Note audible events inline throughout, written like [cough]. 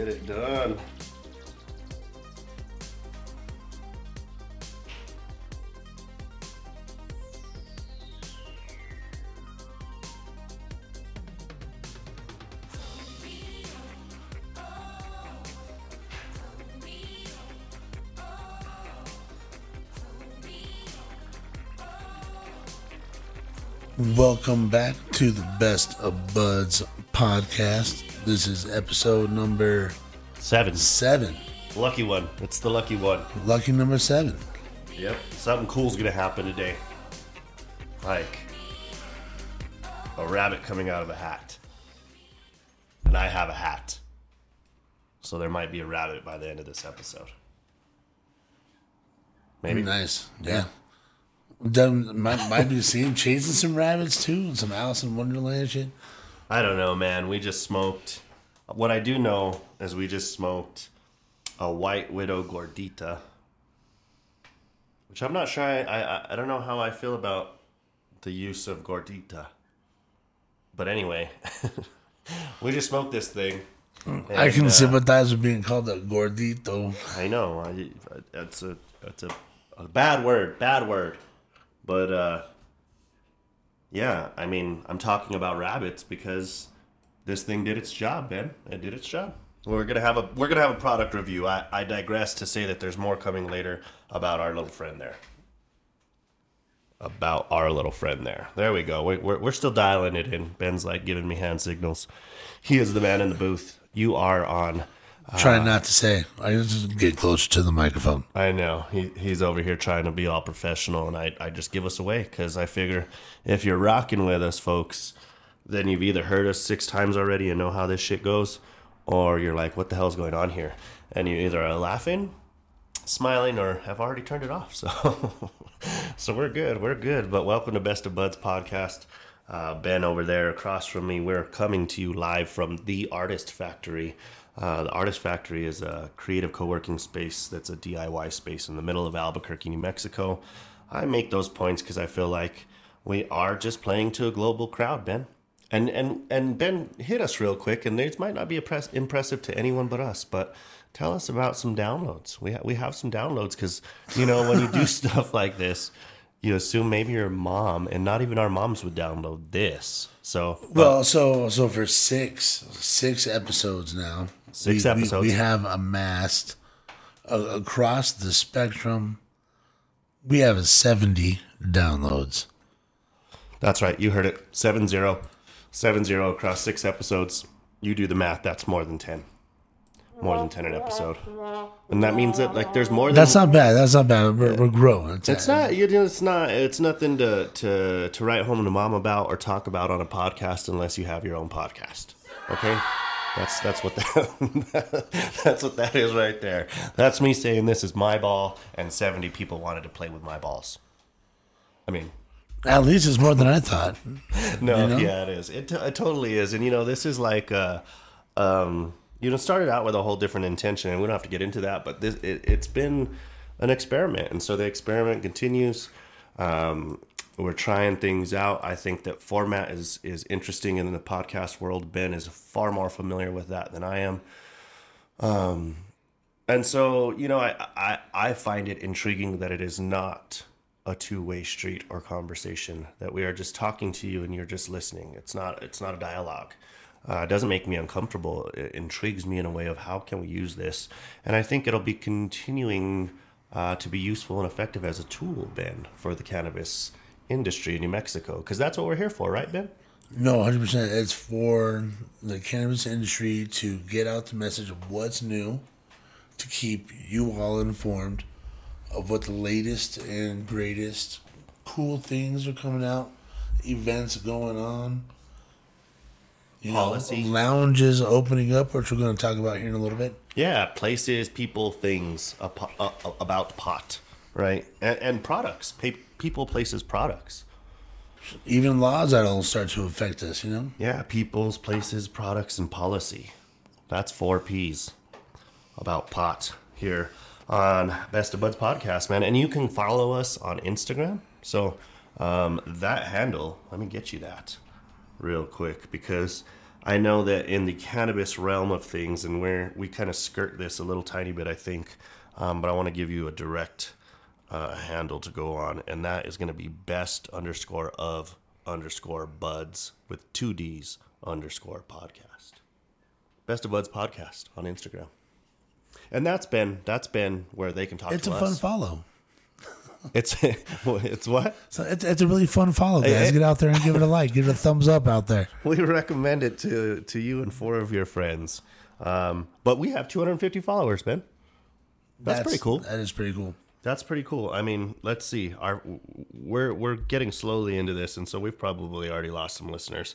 Get it done. Welcome back to the Best of Buds podcast. This is episode number Seven. seven. Lucky one. It's the lucky one. Lucky number seven. Yep. Something cool's gonna happen today. Like a rabbit coming out of a hat. And I have a hat. So there might be a rabbit by the end of this episode. Maybe. Nice. Yeah. Done, might, might be seeing chasing some rabbits too, and some Alice in Wonderland shit. I don't know, man. We just smoked. What I do know is we just smoked a White Widow Gordita, which I'm not sure. I I, I don't know how I feel about the use of Gordita, but anyway, [laughs] we just smoked this thing. I can uh, sympathize with being called a gordito. I know. I, that's a that's a, a bad word. Bad word. But uh, yeah, I mean, I'm talking about rabbits because this thing did its job, man. It did its job. We're gonna have a we're gonna have a product review. I, I digress to say that there's more coming later about our little friend there. About our little friend there. There we go. We, we're we're still dialing it in. Ben's like giving me hand signals. He is the man in the booth. You are on. Trying not to say. I just get closer to the microphone. I know he he's over here trying to be all professional, and I I just give us away because I figure if you're rocking with us, folks, then you've either heard us six times already and know how this shit goes, or you're like, what the hell's going on here? And you either are laughing, smiling, or have already turned it off. [laughs] So so we're good, we're good. But welcome to Best of Buds podcast. Uh, ben over there across from me. We're coming to you live from the Artist Factory. Uh, the Artist Factory is a creative co-working space that's a DIY space in the middle of Albuquerque, New Mexico. I make those points because I feel like we are just playing to a global crowd, Ben. And and and Ben hit us real quick, and these might not be impress- impressive to anyone but us, but tell us about some downloads. We ha- we have some downloads because you know when you do [laughs] stuff like this, you assume maybe your mom and not even our moms would download this. So Well, so so for six six episodes now, Six we, we- episodes. we, have amassed uh, across the spectrum. We have seventy downloads. That's right. You heard it. 7 0. 7 0 across six episodes. You do the math. That's more than 10. More than 10 an episode. And that means that, like, there's more than. That's not bad. That's not bad. We're, we're growing. It's, It's not. You know, it's not. It's nothing to to to write home to mom about or talk about on a podcast unless you have your own podcast. Okay, that's that's what that [laughs] that's what that is right there. That's me saying this is my ball, and seventy people wanted to play with my balls. I mean, At least it's more than I thought. [laughs] no, know? yeah, it is. It, t- it totally is. And you know, this is like, uh, um, you know, started out with a whole different intention, and we don't have to get into that. But this, it, it's been an experiment, and so the experiment continues. Um, we're trying things out. I think that format is is interesting in the podcast world. Ben is far more familiar with that than I am. Um, and so you know, I I, I find it intriguing that it is not a two-way street or conversation that we are just talking to you and you're just listening it's not it's not a dialogue uh, it doesn't make me uncomfortable it intrigues me in a way of how can we use this and i think it'll be continuing uh, to be useful and effective as a tool ben for the cannabis industry in new mexico because that's what we're here for right ben No, 100%. It's for the cannabis industry to get out the message of what's new, to keep you all informed of what the latest and greatest cool things are coming out, events going on. You know, Policy. lounges opening up, which we're going to talk about here in a little bit. Yeah, places, people, things about pot, right? And, and products, people, places, products. Even laws that'll start to affect us, you know? Yeah, people's, places, products, and policy. That's four P's about pot here on Best of Buds podcast, man. And you can follow us on Instagram. So um, that handle, let me get you that real quick because I know that in the cannabis realm of things, and where we kind of skirt this a little tiny bit, I think, um, but I want to give you a direct uh, handle to go on, and that is going to be best underscore of underscore buds with two D's underscore podcast. Best of Buds podcast on Instagram. And that's been that's been where they can talk It's a us. fun follow. [laughs] It's [laughs] it's what So it's, it's a really fun follow, guys. hey. Get out there and give it a like. Give it a thumbs up out there. [laughs] we recommend it to to you and four of your friends. Um, but we have 250 followers, Ben. That's, pretty cool. That is pretty cool. That's pretty cool. I mean, let's see. Our we're we're getting slowly into this, and so we've probably already lost some listeners.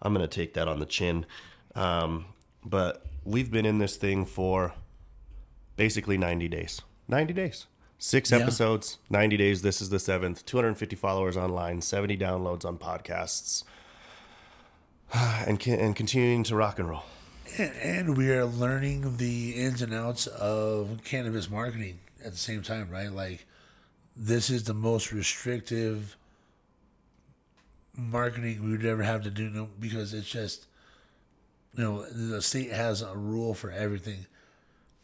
I'm gonna take that on the chin. Um, but we've been in this thing for basically 90 days. 90 days. Six Yeah. episodes, 90 days. This is the seventh. 250 followers online, 70 downloads on podcasts, [sighs] and and continuing to rock and roll. And, and we are learning the ins and outs of cannabis marketing at the same time, right? Like, this is the most restrictive marketing we would ever have to do because it's just, you know, the state has a rule for everything.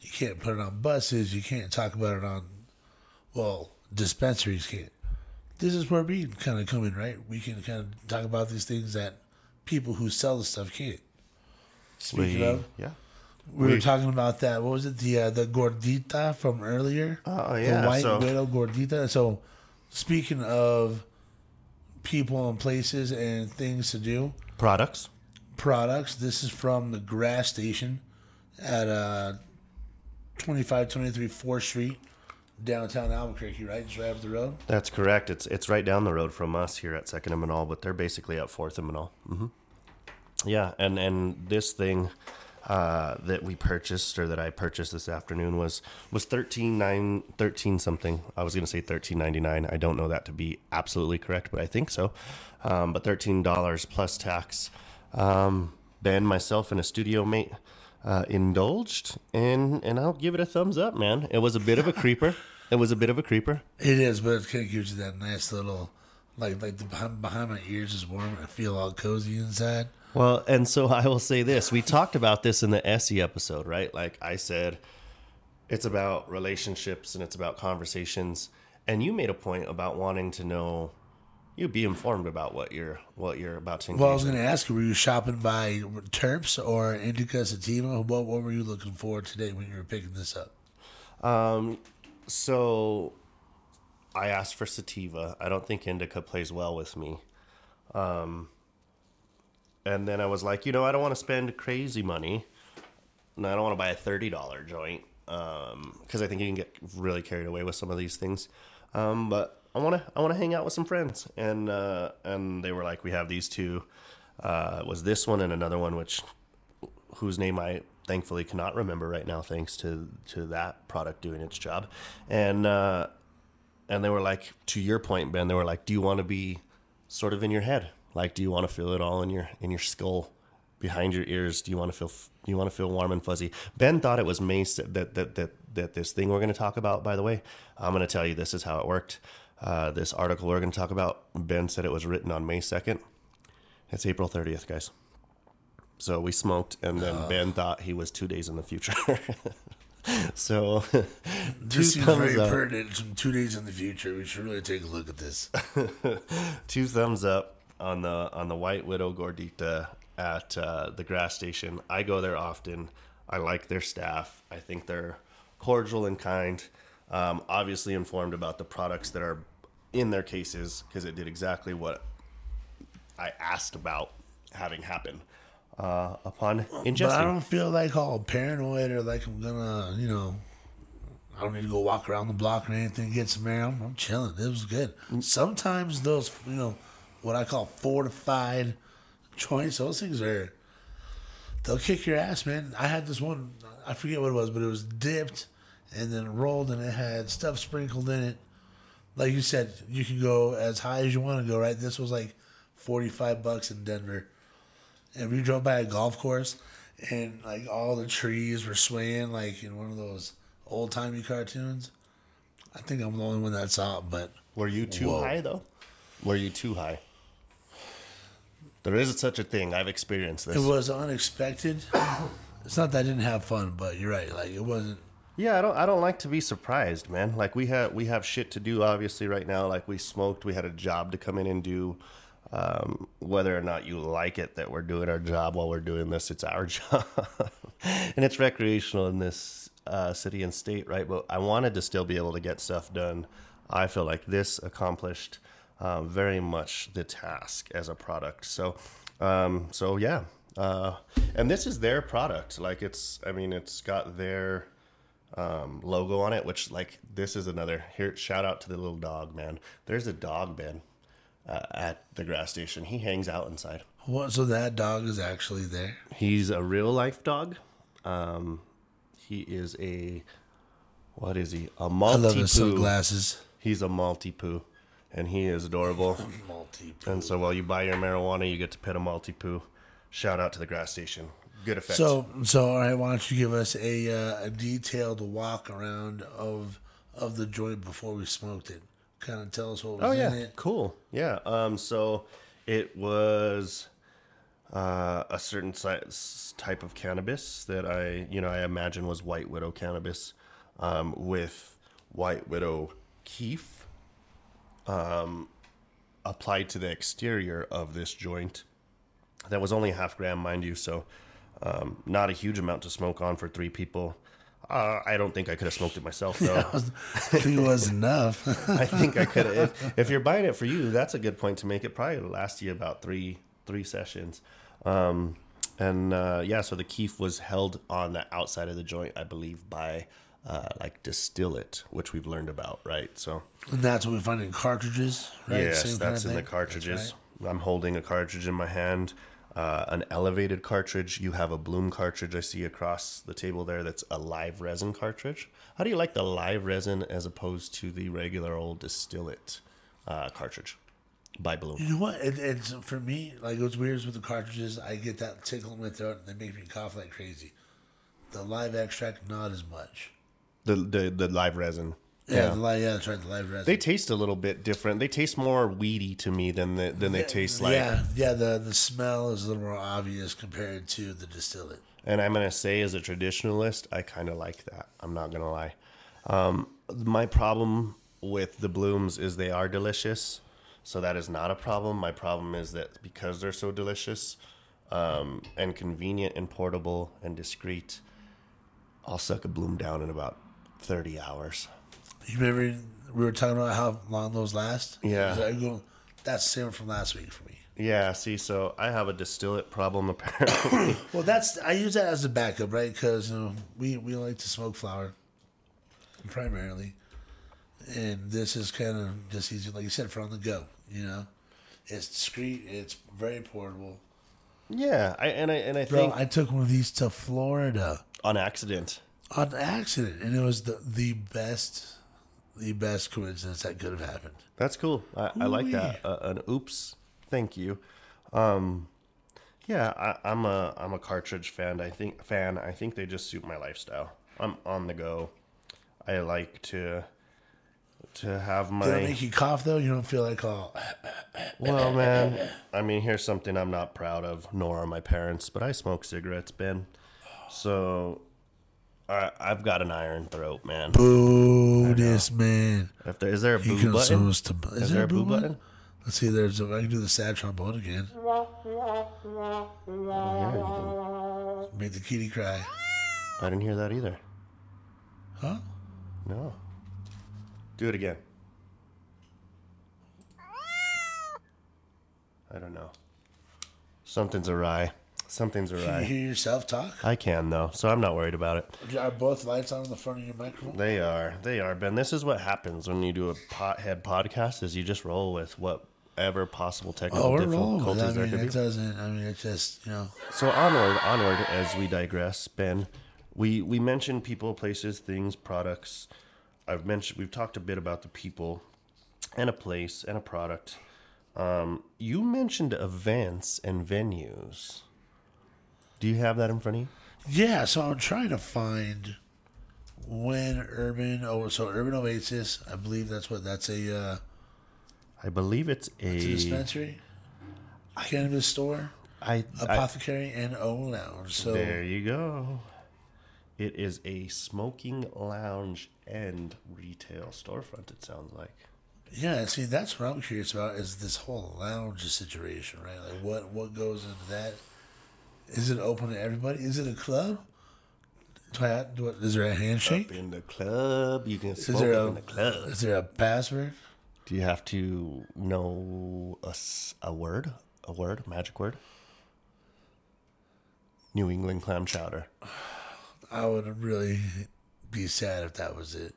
You can't put it on buses. You can't talk about it on, well, dispensaries can't. This is where we kind of come in, right? We can kind of talk about these things that people who sell the stuff can't. Speaking We- of, yeah. We, were talking about that. What was it? The uh, the gordita from earlier. Oh, yeah, the white so- widow gordita. So, speaking of people and places and things to do, Products. products. This is from the grass station at uh, 2523 4th Street, downtown Albuquerque. Right, just right up the road. That's correct. It's it's right down the road from us here at Second and Menaul, but they're basically at Fourth and Menaul. hmm Yeah, and and this thing uh, that we purchased or that I purchased this afternoon was was thirteen nine thirteen something. I was gonna say thirteen ninety nine. I don't know that to be absolutely correct, but I think so. Um, but thirteen dollars plus tax. Um, ben, myself, and a studio mate uh, indulged, and and I'll give it a thumbs up, man. It was a bit of a creeper. It was a bit of a creeper. It is, but it kind of gives you that nice little, like like the behind, behind my ears is warm. I feel all cozy inside. Well, and so I will say this. We talked about this in the Essie episode, right? Like I said, it's about relationships and it's about conversations. And you made a point about wanting to know you be informed about what you're what you're about to engage Well, I was going to ask you, were you shopping by Terps or Indica Sativa? What, what were you looking for today when you were picking this up? Um, So I asked for sativa. I don't think indica plays well with me. Um, and then I was like, you know, I don't want to spend crazy money. And I don't want to buy a $30 joint because I think you can get really carried away with some of these things. Um, but I want to I want to hang out with some friends. And uh, and they were like, we have these two. Uh, was this one and another one, which whose name I thankfully cannot remember right now, thanks to to that product doing its job. And uh, and they were like, to your point, Ben, they were like, do you want to be sort of in your head? Like, do you want to feel it all in your in your skull, behind your ears? Do you want to feel do you want to feel warm and fuzzy? Ben thought it was May that that that that this thing we're going to talk about. By the way, I'm going to tell you this is how it worked. Uh, this article we're going to talk about, Ben said it was written on May 2nd. It's April 30th, guys. So we smoked, and then Ben thought he was two days in the future. [laughs] so [laughs] two This seems very up. pertinent. Two days in the future, we should really take a look at this. [laughs] two thumbs up on the on the White Widow Gordita at uh, the grass station. I go there often. I like their staff. I think they're cordial and kind. Um, obviously informed about the products that are in their cases because it did exactly what I asked about having happen uh, upon But I don't feel like all paranoid or like I'm gonna, you know, I don't need to go walk around the block or anything, get some air. I'm, I'm chilling. It was good. Sometimes those, you know, what I call fortified joints, those things are, they'll kick your ass, man. I had this one, I forget what it was, but it was dipped and then rolled and it had stuff sprinkled in it. Like you said, you can go as high as you want to go, right? This was like 45 bucks in Denver and we drove by a golf course and like all the trees were swaying like in one of those old timey cartoons. I think I'm the only one that saw it, but Were you too Whoa. high though? Were you too high? There is such a thing. I've experienced this. It was unexpected. [coughs] it's not that I didn't have fun, but you're right. Like it wasn't. Yeah, I don't. I don't like to be surprised, man. Like we have we have shit to do, obviously, right now. Like we smoked, we had a job to come in and do. Um, whether or not you like it that we're doing our job while we're doing this, it's our [laughs] job, and it's recreational in this uh, city and state, right? But I wanted to still be able to get stuff done. I feel like this accomplished uh, very much the task as a product. So, um, so yeah, uh, and this is their product. Like it's, I mean, it's got their um, logo on it, which like this is another here. Shout out to the little dog, man. There's a dog, Ben, uh, at the grass station. He hangs out inside. What? So that dog is actually there. He's a real life dog. Um, he is a what is he? A I love multi his sunglasses. He's a Maltipoo, and he is adorable. [laughs] Multi. and so while you buy your marijuana, you get to pet a Maltipoo. Shout out to the grass station. Good effect. So, so all right. Why don't you give us a uh, a detailed walk around of of the joint before we smoked it? Kind of tell us what was Oh in yeah, it. cool. Yeah. Um. So it was uh, a certain si- type of cannabis that I, you know, I imagine was White Widow cannabis, um, with White Widow keef, um, applied to the exterior of this joint. That was only a half gram, mind you. So, um, not a huge amount to smoke on for three people. Uh, I don't think I could have smoked it myself though. [laughs] Think it was enough. [laughs] I think I could have. If, [laughs] if you're buying it for you, that's a good point to make. It probably last you about three three sessions. Um, and uh, yeah, so the keef was held on the outside of the joint, I believe, by uh, like it, which we've learned about, right? So and that's what we find in cartridges, right? yes, Same that's in the cartridges. Right. I'm holding a cartridge in my hand, uh, an elevated cartridge. You have a bloom cartridge. I see across the table there. That's a live resin cartridge. How do you like the live resin as opposed to the regular old distillate uh, cartridge by Bloom? You know what? It, it's for me like what's weird is with the cartridges. I get that tickle in my throat, and they make me cough like crazy. The live extract, not as much. The the, the live resin. Yeah, the live. Yeah, that's right. The live resin. They taste a little bit different. They taste more weedy to me than the, than they taste like. yeah, yeah. The the smell is a little more obvious compared to the distillate. And I'm gonna say, as a traditionalist, I kind of like that. I'm not gonna lie. Um, my problem with the blooms is they are delicious, so that is not a problem. My problem is that because they're so delicious, um, and convenient and portable and discreet, I'll suck a bloom down in about thirty hours. You remember we were talking about how long those last? Yeah. I go, that's the same from last week for me. Yeah, see, so I have a distillate problem apparently. [coughs] Well, that's I use that as a backup, right? Because you know, we we like to smoke flower primarily, and this is kind of just easy, like you said, for on the go. You know, it's discreet, it's very portable. yeah, I and I and I Bro, think I took one of these to Florida on accident. On accident, and it was the the best, the best coincidence that could have happened. That's cool. I, I like that. Uh, an oops. Thank you. Um, yeah, I, I'm a I'm a cartridge fan. I think fan. I think they just suit my lifestyle. I'm on the go. I like to to have Did it my make you cough though? You don't feel like oh, [clears throat] well, man. [clears throat] I mean, here's something I'm not proud of, nor are my parents. But I smoke cigarettes, Ben. So I, I've got an iron throat, man. boo this man. If there is there a He boo button? consumes to. Is, Is there there a boo button? Let's see. There's. A, I can do the sad trombone again. Oh, Make the kitty cry. I didn't hear that either. Huh? No. Do it again. I don't know. Something's awry. Something's Can you hear yourself talk? I can though, so I'm not worried about it. Are both lights on in the front of your microphone? They are. They are, Ben. This is what happens when you do a pothead podcast is you just roll with whatever possible technical Oh, we're rolling. with it. I there mean, could it be. doesn't. I mean, it's just you know. So onward, onward as we digress, Ben. We we mentioned people, places, things, products. I've mentioned we've talked a bit about the people and a place and a product. Um, you mentioned events and venues. Do you have that in front of you? Yeah. So I'm trying to find when Urban. Oh, so Urban Oasis. I believe that's what. That's a. Uh, I believe it's it's a a. dispensary. cannabis store, I, I apothecary, and O Lounge. So there you go. It is a smoking lounge and retail storefront. It sounds like. yeah, see, that's what I'm curious about is this whole lounge situation, right? Like, what what goes into that? Is it open to everybody? Is it a club? Do I, do I, is there a handshake? Up in the club, you can Is smoke there a in the club. is there a password? Do you have to know a word? A word? Magic word? New England clam chowder. I would really be sad if that was it.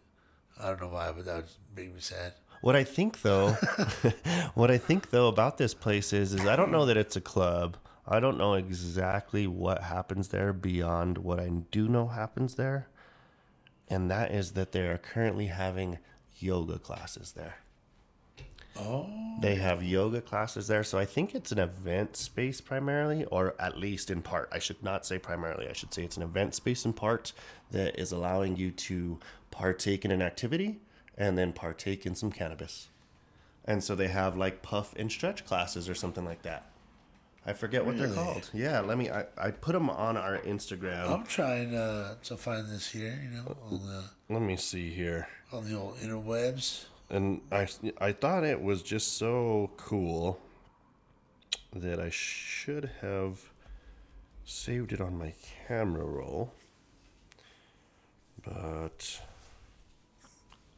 I don't know why, but that would make me sad. What I think though, [laughs] what I think though about this place is, is I don't know that it's a club. I don't know exactly what happens there beyond what I do know happens there, and that is that they are currently having yoga classes there. Oh, They have yoga classes there, so I think it's an event space primarily, or at least in part. I should not say primarily. I should say it's an event space in part that is allowing you to partake in an activity and then partake in some cannabis. And so they have like puff and stretch classes or something like that. I forget what Really? they're called. Yeah, let me. I, I put them on our Instagram. I'm trying uh, to find this here, you know, on the Let me see here. on the old interwebs. and I I thought it was just so cool that I should have saved it on my camera roll. But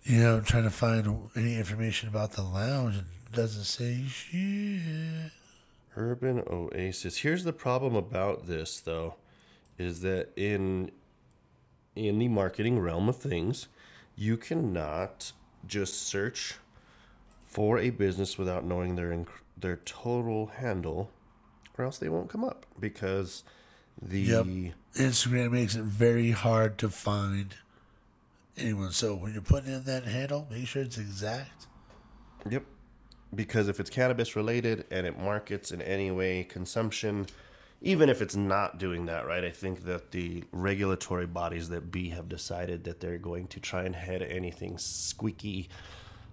You know, I'm trying to find any information about the lounge. It doesn't say shit. Urban Oasis. Here's the problem about this though is that in in the marketing realm of things, you cannot just search for a business without knowing their inc- their total handle or else they won't come up because the Yep. Instagram makes it very hard to find anyone. So when you're putting in that handle, make sure it's exact. Yep. Because if it's cannabis related and it markets in any way consumption, even if it's not doing that, right? I think that the regulatory bodies that be have decided that they're going to try and head anything squeaky,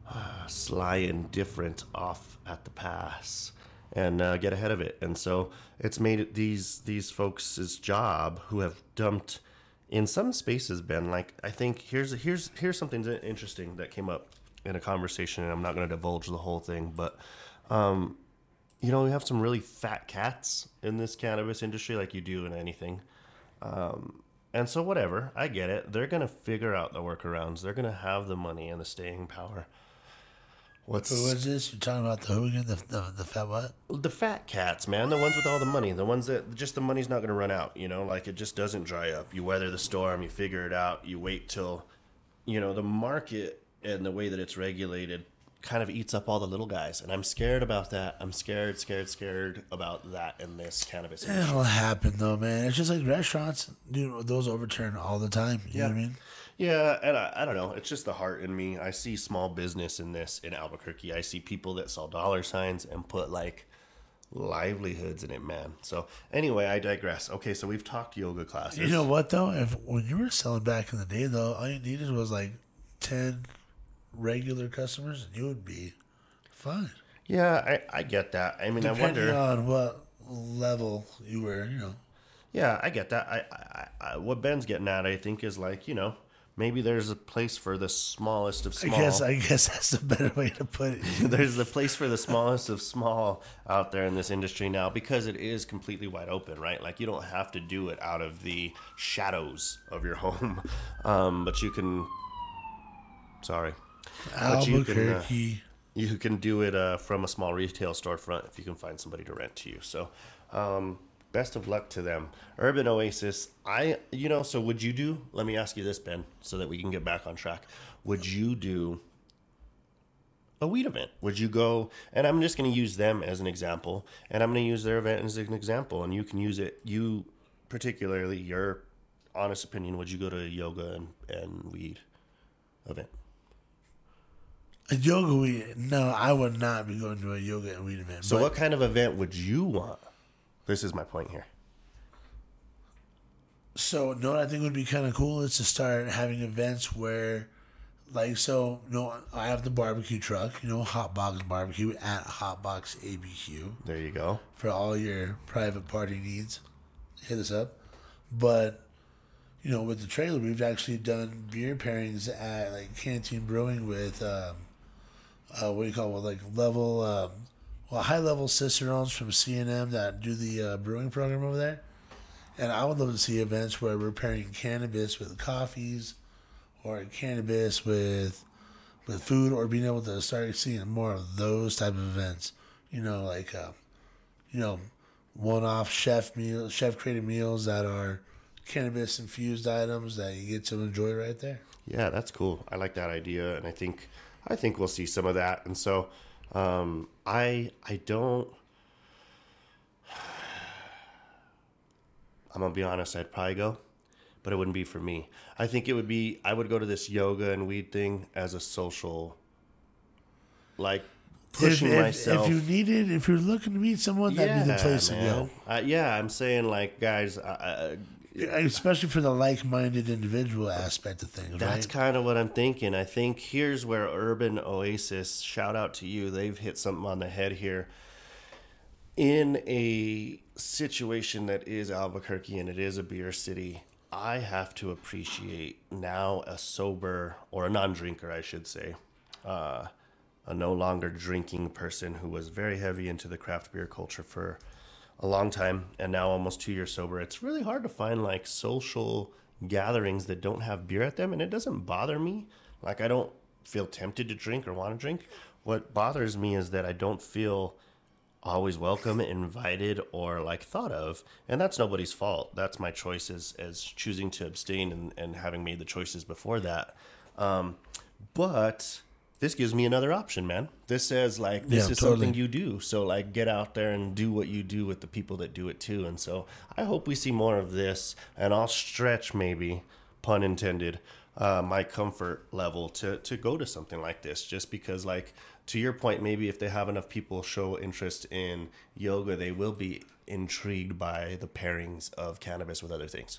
uh, sly, and different off at the pass and uh, get ahead of it. And so it's made these these folks' job who have dumped in some spaces been like I think here's here's here's something interesting that came up in a conversation and I'm not going to divulge the whole thing but um you know we have some really fat cats in this cannabis industry like you do in anything um and so whatever I get it they're going to figure out the workarounds they're going to have the money and the staying power what's Who is this? You're talking about the hooligan, the, the, the fat what? the fat cats, man, the ones with all the money, the ones that just the money's not going to run out, you know, like it just doesn't dry up. You weather the storm, you figure it out, you wait till, you know, the market and the way that it's regulated kind of eats up all the little guys. And I'm scared about that. I'm scared, scared, scared about that in this cannabis industry. It'll happen though, man. It's just like restaurants, dude. Those overturn all the time. You know what I mean? Yeah, and I, I don't know. It's just the heart in me. I see small business in this in Albuquerque. I see people that sell dollar signs and put like livelihoods in it, man. So anyway, I digress. Okay, so we've talked yoga classes. You know what though? If when you were selling back in the day though, all you needed was like ten regular customers, and you would be fine. Yeah, I, I get that. I mean, I Depending wonder. on what level you were, you know. Yeah, I get that. I, I, I, what Ben's getting at, I think, is like you know, maybe there's a place for the smallest of small. I guess I guess [laughs] that's a better way to put it. [laughs] there's a place for the smallest of small out there in this industry now because it is completely wide open, right? Like you don't have to do it out of the shadows of your [laughs] home, um, but you can. Sorry, But you can, uh, you can do it uh, from a small retail storefront if you can find somebody to rent to you. So, um, best of luck to them. Urban Oasis, I, you know, so would you do, let me ask you this, Ben, so that we can get back on track. Would you do a weed event? Would you go, and I'm just going to use them as an example, and I'm going to use their event as an example, and you can use it, you particularly, your honest opinion, would you go to a yoga and, and weed event? A yoga weed? No, I would not be going to a yoga and weed event. So, but what kind of event would you want? This is my point here. So, no, I think would be kind of cool is to start having events where, like so, you know, I have the barbecue truck, you know, Hotbox Barbecue at Hotbox ABQ There you go. for all your private party needs. Hit us up. But you know, with the trailer, we've actually done beer pairings at like Canteen Brewing with um, uh, what do you call it? Like level, um, well, high level cicerones from CNM that do the uh, brewing program over there. And I would love to see events where we're pairing cannabis with coffees, or cannabis with with food, or being able to start seeing more of those type of events. You know, like uh, you know, one-off chef meal, chef created meals that are cannabis infused items that you get to enjoy right there. Yeah, that's cool. I like that idea, and I think I think we'll see some of that. And so, um, I I don't. I'm gonna be honest. I'd probably go, but it wouldn't be for me. I think it would be. I would go to this yoga and weed thing as a social, like pushing if, if, myself. If you needed, if you're looking to meet someone, that'd be the place man. to Uh, yeah, I'm saying like guys. Uh, Especially for the like-minded individual aspect of things, That's right? kind of what I'm thinking. I think here's where Urban Oasis, shout out to you, they've hit something on the head here. In a situation that is Albuquerque and it is a beer city, I have to appreciate now a sober or a non drinker, I should say, uh, a no longer drinking person who was very heavy into the craft beer culture for a long time and now almost two years sober. It's really hard to find like social gatherings that don't have beer at them, and it doesn't bother me. Like, I don't feel tempted to drink or want to drink. What bothers me is that I don't feel always welcome, invited, or like thought of. And that's nobody's fault. That's my choices as choosing to abstain and, and having made the choices before that. Um, but this gives me another option, man. This says like this Yeah, is totally. something you do. So like get out there and do what you do with the people that do it too. And so I hope we see more of this and I'll stretch maybe, pun intended, uh, my comfort level to to go to something like this just because like to your point maybe if they have enough people show interest in yoga they will be intrigued by the pairings of cannabis with other things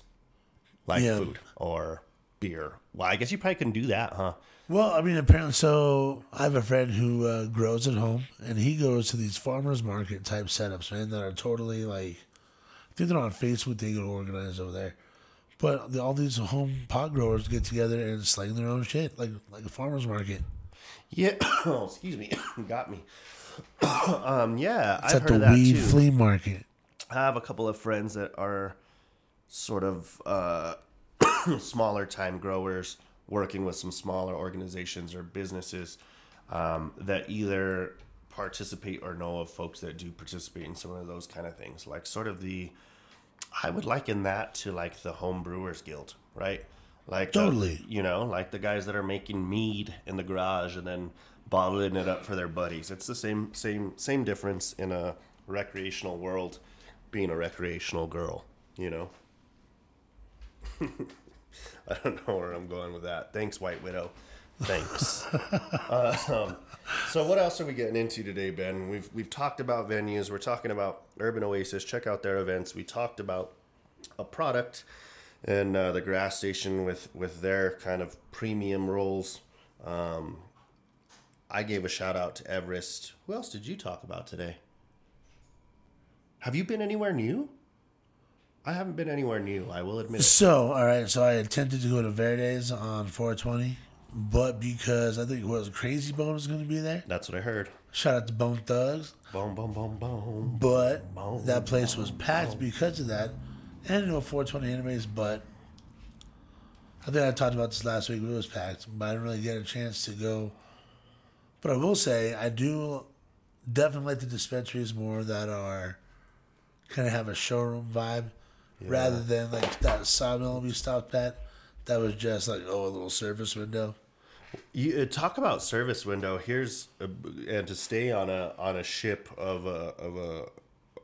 like Yeah. food or beer well i guess you probably can do that huh Well, I mean, apparently, so I have a friend who uh, grows at home, and he goes to these farmers market type setups, man, that are totally like, I think they're on Facebook. They get organized over there, but the, all these home pot growers get together and sling their own shit, like like a farmers market. yeah [coughs] oh, excuse me [coughs] got me [coughs] um yeah It's i've at heard the weed flea market. I have a couple of friends that are sort of uh, smaller time growers working with some smaller organizations or businesses um, that either participate or know of folks that do participate in some of those kind of things. Like sort of the, I would liken that to like the home brewers guild, right? Like uh, Totally. you know, like the guys that are making mead in the garage and then bottling it up for their buddies. It's the same same same difference in a recreational world being a recreational girl, you know. [laughs] I don't know where I'm going with that. Thanks, White Widow. Thanks. [laughs] uh, um, so, what else are we getting into today, Ben? We've we've talked about venues. We're talking about Urban Oasis. Check out their events. We talked about a product and uh, the grass station with with their kind of premium rolls. Um, I gave a shout out to Everest. Who else did you talk about today? Have you been anywhere new? I haven't been anywhere new. I will admit. It. So, all right, so I attempted to go to Verdes on 420, but because I think it was Krayzie Bone was going to be there. That's what I heard. Shout out to Bone Thugs. Boom, boom, boom, boom. but that place was packed because of that. And you know, 420 animes, but I think I talked about this last week. It was packed, but I didn't really get a chance to go. But I will say, I do definitely like the dispensaries more that are kind of have a showroom vibe rather than like that sawmill we stopped at. That was just like oh a little service window. You uh, talk about service window. Here's a, and to stay on a on a ship of a of a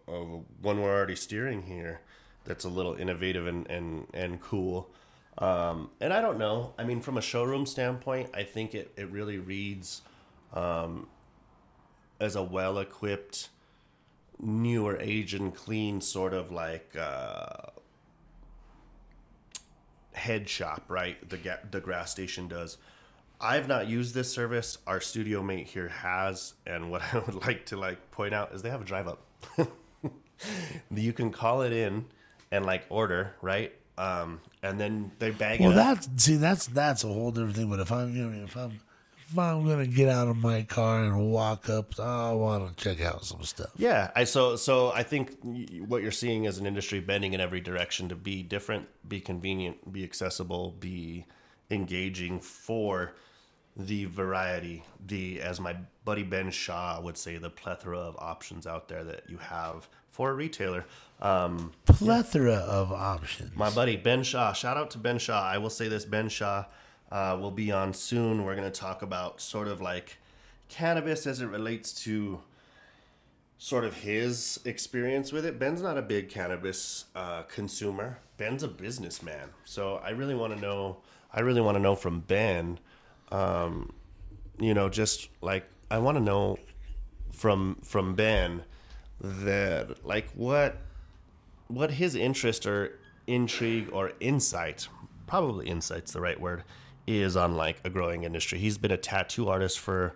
of a, one we're already steering here. That's a little innovative and and and cool. Um, and I don't know. I mean, from a showroom standpoint, I think it it really reads um, as a well equipped, newer age and clean sort of like. Uh, head shop, right? The ga- the grass station does. I've not used this service. Our studio mate here has, and what [laughs] I would like to like point out is they have a drive up. [laughs] you can call it in and like order, right? Um, and then they bag Well, it Well, that's see, that's that's a whole different thing. But if I'm gonna if I'm if I'm gonna get out of my car and walk up, I want to check out some stuff. Yeah, I so so I think what you're seeing is an industry bending in every direction to be different, be convenient, be accessible, be engaging for the variety, the as my buddy Ben Shaw would say, the plethora of options out there that you have for a retailer. Um, Plethora of options. my buddy Ben Shaw. Shout out to Ben Shaw. I will say this: Ben Shaw uh, will be on soon. We're going to talk about sort of like cannabis as it relates to sort of his experience with it. Ben's not a big cannabis uh, consumer. Ben's a businessman. So I really want to know. I really want to know from Ben. Um, you know, just like I want to know from from Ben that like what what his interest or intrigue or insight, probably insight's the right word, is on like a growing industry. He's been a tattoo artist for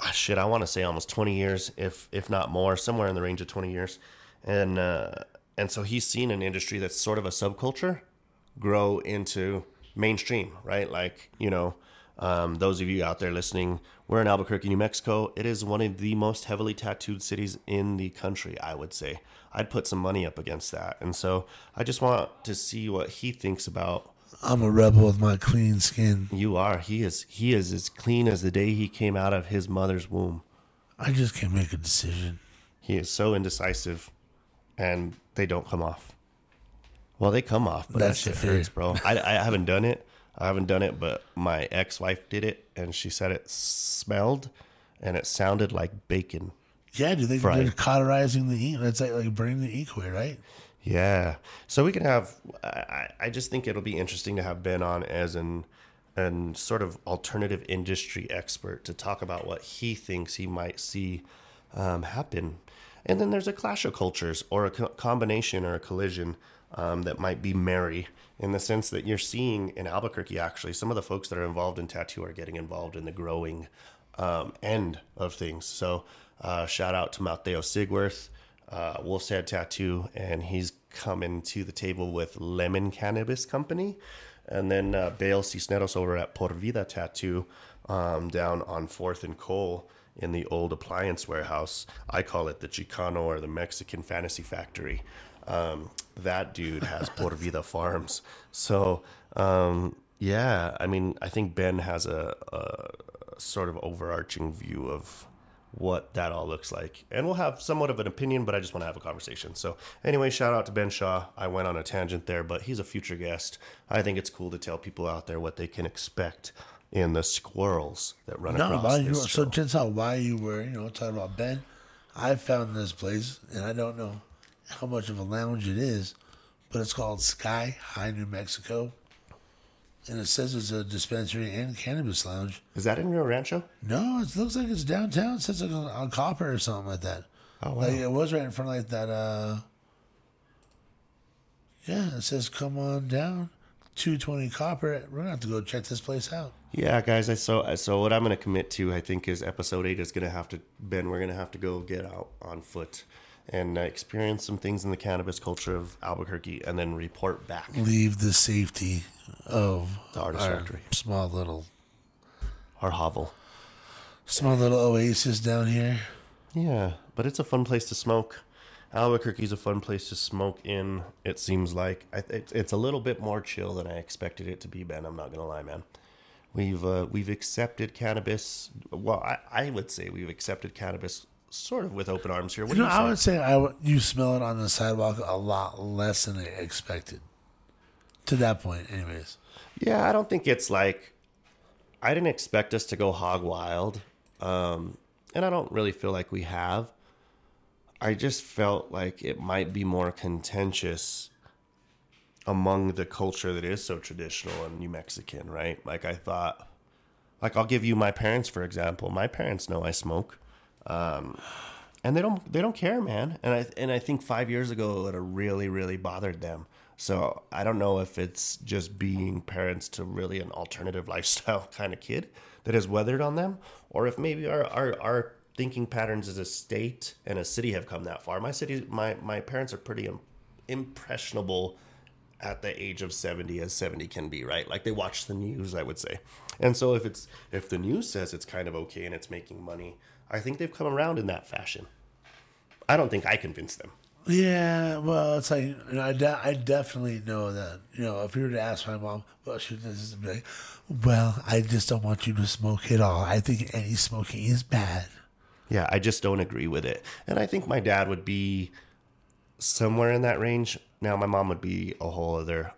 ah, shit, I want to say almost 20 years, if if not more, somewhere in the range of 20 years. And uh, and so he's seen an industry that's sort of a subculture grow into mainstream, right? Like, you know, um, those of you out there listening, we're in Albuquerque, New Mexico. It is one of the most heavily tattooed cities in the country, I would say. I'd put some money up against that. And so I just want to see what he thinks about I'm a rebel with my clean skin. you are. He is he is as clean as the day he came out of his mother's womb. I just can't make a decision. He is so indecisive and they don't come off. Well, they come off, but That's that shit hurts, bro. I, I haven't done it. I haven't done it, but my ex wife did it and she said it smelled and it sounded like bacon. Yeah, do they, they're cauterizing the ink. That's like, like burning the ink away, right? Yeah. So we can have. I, I- just think it'll be interesting to have Ben on as an an sort of alternative industry expert to talk about what he thinks he might see um, happen. And then there's a clash of cultures or a co- combination or a collision um, that might be merry in the sense that you're seeing in Albuquerque, actually, some of the folks that are involved in tattoo are getting involved in the growing um, end of things. So uh, shout out to Mateo Sigworth, uh, Wolf's Head Tattoo, and he's coming to the table with Lemon Cannabis Company. And then uh, Bale Cisneros over at Por Vida Tattoo um, down on 4th and Coal in the old appliance warehouse. I call it the Chicano or the Mexican Fantasy Factory. Um, that dude has Por [laughs] Vida Farms. So, um, yeah, I mean, I think Ben has a, a sort of overarching view of what that all looks like. And we'll have somewhat of an opinion, but I just want to have a conversation. So, anyway, shout out to Ben Shaw. I went on a tangent there, but he's a future guest. I think it's cool to tell people out there what they can expect in the squirrels that run No, across while you this so just how why you were, you know, talking about Ben. I found this place, and I don't know how much of a lounge it is, but it's called Sky High, New Mexico, and it says it's a dispensary and cannabis lounge. Is that in Rio Rancho? No, it looks like it's downtown. It says like on, on Copper or something like that. Oh, wow. Like it was right in front of like that. uh Yeah, it says come on down, two twenty Copper. We're gonna have to go check this place out. Yeah, guys. I so so what I'm going to commit to, I think, is episode eight is going to have to Ben. We're going to have to go get out on foot and uh, experience some things in the cannabis culture of Albuquerque, and then report back. Leave the safety of The artist our factory. small little Our hovel. small little oasis down here. Yeah, but it's a fun place to smoke. Albuquerque's a fun place to smoke in. It seems like I, it's it's a little bit more chill than I expected it to be, Ben. I'm not gonna lie, man. We've uh, we've accepted cannabis. Well, I, I would say we've accepted cannabis sort of with open arms here. What You know, you I would say I would, you smell it on the sidewalk a lot less than I expected. To that point, anyways. Yeah, I don't think it's like I didn't expect us to go hog wild, um, and I don't really feel like we have. I just felt like it might be more contentious among the culture that is so traditional and New Mexican, right? Like I thought, like I'll give you my parents for example. My parents know I smoke, um, and they don't they don't care, man. And I and I think five years ago it really really bothered them. So I don't know if it's just being parents to really an alternative [laughs] lifestyle kind of kid that has weathered on them, or if maybe our our, our thinking patterns as a state and a city have come that far. My city, my my parents are pretty Im- impressionable at the age of 70 as 70 can be right like they watch the news i would say and so if it's if the news says it's kind of okay and it's making money i think they've come around in that fashion i don't think i convinced them Yeah, well, it's like you know, I, de- I definitely know that. You know, if you were to ask my mom, well, she this is be like, well, I just don't want you to smoke at all. I think any smoking is bad. yeah i just don't agree with it and i think my dad would be somewhere in that range now my mom would be a whole other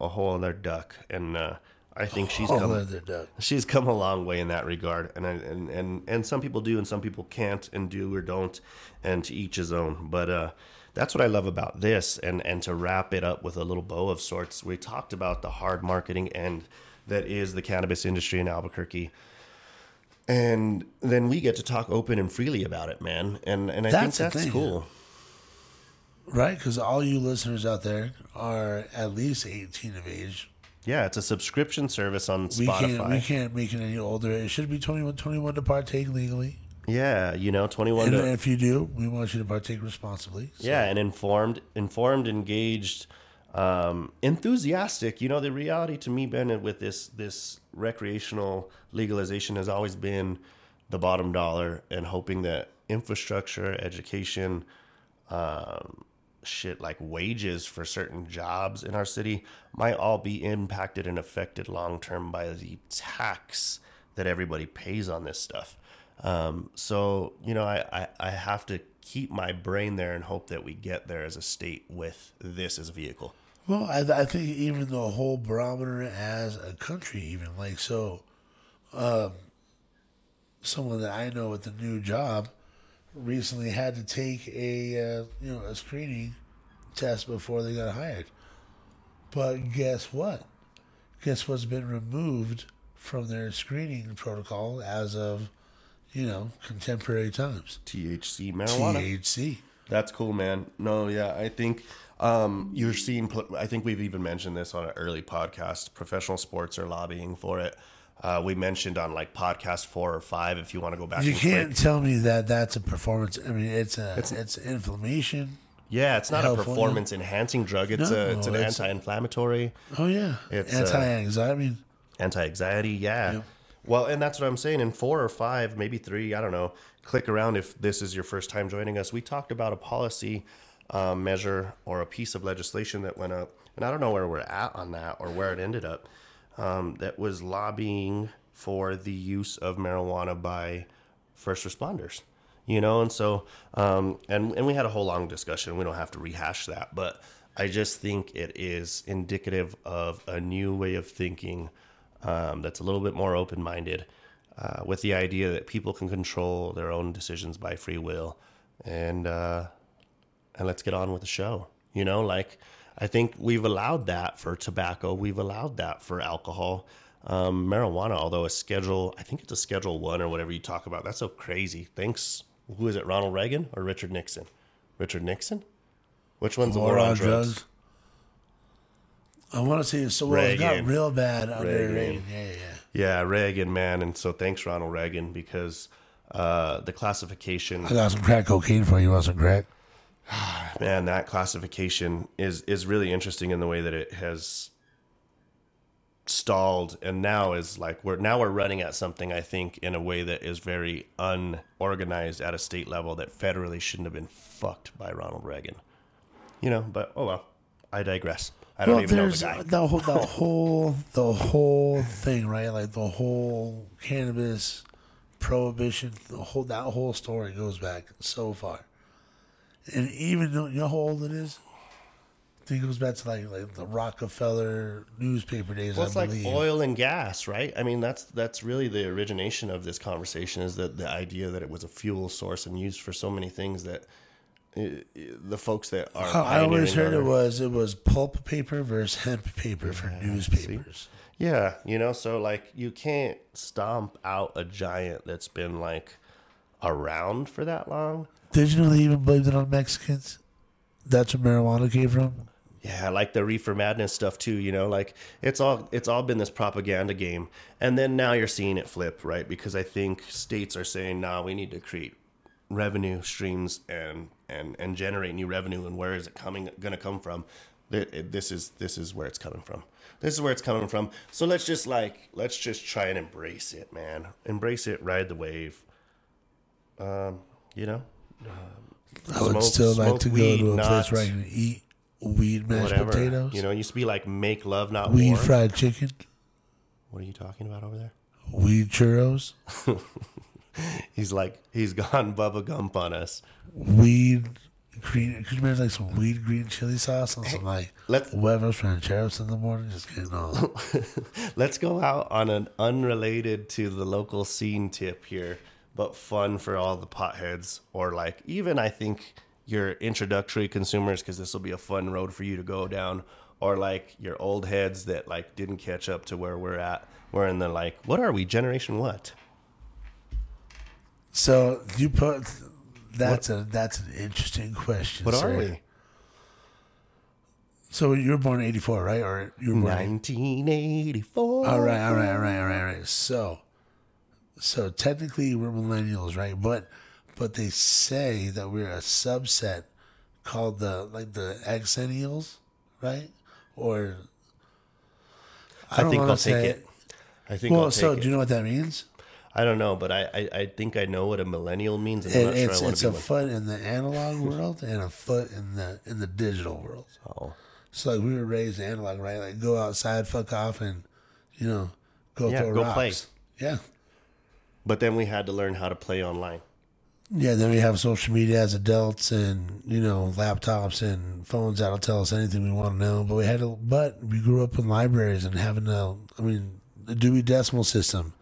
a whole other duck and uh, i think she's Oh, come she's come a long way in that regard. And I, and and and some people do and some people can't and do or don't and to each his own. But uh that's what I love about this and and to wrap it up with a little bow of sorts. We talked about the hard marketing end that is the cannabis industry in Albuquerque. And then we get to talk open and freely about it man. And and I That's think that's thing. cool. Right? Because all you listeners out there are at least 18 of age. Yeah it's a subscription service on We can't, Spotify we can't make it any older. It should be 21, 21 to partake legally. yeah you know 21 And to if you do, we want you to partake responsibly. So- yeah and informed informed engaged um, enthusiastic you know the reality to me ben with this this recreational legalization has always been the bottom dollar and hoping that infrastructure education um, shit like wages for certain jobs in our city might all be impacted and affected long term by the tax that everybody pays on this stuff. Um, so you know, I, I I have to keep my brain there and hope that we get there as a state with this as a vehicle. Well, I, I think even the whole barometer as a country, even like so, um, someone that I know with a new job recently had to take a uh, you know a screening test before they got hired. But guess what? Guess what's been removed from their screening protocol as of you know contemporary times? THC marijuana. THC. That's cool, man. No, yeah, I think um, you're seeing. I think we've even mentioned this on an early podcast. Professional sports are lobbying for it. Uh, we mentioned on like podcast four or five. If you want to go back, You can't tell me that that's a performance. I mean, it's a it's, inflammation. Yeah, it's not a helpful, performance enhancing drug. It's No, a it's an it's- anti-inflammatory, Oh yeah, It's, uh, anti-anxiety. I mean, anti-anxiety. Yeah. Yep. Well, and that's what I'm saying. In four or five, maybe three, I don't know. Click around if this is your first time joining us. We talked about a policy um, measure or a piece of legislation that went up, and I don't know where we're at on that or where it ended up. Um, that was lobbying for the use of marijuana by first responders. You know, and so um, and and we had a whole long discussion. We don't have to rehash that, but I just think it is indicative of a new way of thinking um, that's a little bit more open minded, uh, with the idea that people can control their own decisions by free will, and uh, and let's get on with the show. You know, like I think we've allowed that for tobacco, we've allowed that for alcohol. Um, marijuana, although a schedule, I think it's a schedule one or whatever you talk about. That's so crazy. Thanks. Who is it? Ronald Reagan or Richard Nixon? Richard Nixon. Which one's the war on drugs? drugs. I want to say so. Well, it got real bad under Reagan. Reagan. Yeah, yeah, yeah. Reagan, man, and so thanks Ronald Reagan because uh, the classification, I got some crack cocaine for you. You Want some crack? [sighs] man, that classification is is really interesting in the way that it has stalled and now is like we're now we're running at something I think in a way that is very unorganized at a state level that federally shouldn't have been fucked by Ronald Reagan. You know, but oh well, I digress. I don't Well, even know the guy. the whole, the whole, the whole thing, right? Like the whole cannabis prohibition, the whole that whole story goes back so far. And even though you know how old it is, I think it goes back to like like the Rockefeller newspaper days. Well, I it's like believe. oil and gas, right? I mean, that's that's really the origination of this conversation is that the idea that it was a fuel source and used for so many things that uh, the folks that are I always heard it was it was pulp paper versus hemp paper for newspapers. yeah, you know, so like you can't stomp out a giant that's been like around for that long. Did you know they even blamed it on Mexicans? That's where marijuana came from. Yeah, like the reefer madness stuff too, you know, like it's all it's all been this propaganda game. And then now you're seeing it flip, right? Because I think states are saying, "Nah, we need to create revenue streams and and and generate new revenue and where is it coming going to come from?" This is this is where it's coming from. This is where it's coming from. So let's just like let's just try and embrace it, man. Embrace it, ride the wave. Um, you know, Um, I would still like to go to a not- place where I can eat weed mashed whatever. potatoes, You know, it used to be like make love, not weed war. fried chicken, What are you talking about over there? weed churros, [laughs] He's like he's gone [laughs] Bubba Gump on us. weed green. Could you imagine like some weed green chili sauce and some like let's- huevos rancheros in the morning? Just getting all. [laughs] Let's go out on an unrelated to the local scene tip here, but fun for all the potheads or like even I think your introductory consumers because this will be a fun road for you to go down or like your old heads that like didn't catch up to where we're at. We're in the like what are we generation what? So you put that's a that's an interesting question. What sir. are we? So you were born in eighty four, right? Or you were born? 1984. All right, all right, all right, all right, all right. So, so technically we're millennials, right? But, but they say that we're a subset called the like the exennials, right? Or I, don't think I'll take it. I think Well, I'll take so it. do you know what that means? I don't know, but I, I, I think I know what a millennial means, and I'm It, not it's sure I it's a foot in the analog world and a foot in the in the digital world. Oh. So like we were raised analog, right? Like go outside, fuck off, and you know go Yeah, throw go rocks. play. Yeah. But then we had to learn how to play online. Yeah, then we have social media as adults, and you know, laptops and phones that'll tell us anything we want to know. But we had to, but we grew up in libraries and having a, I mean, the Dewey Decimal System.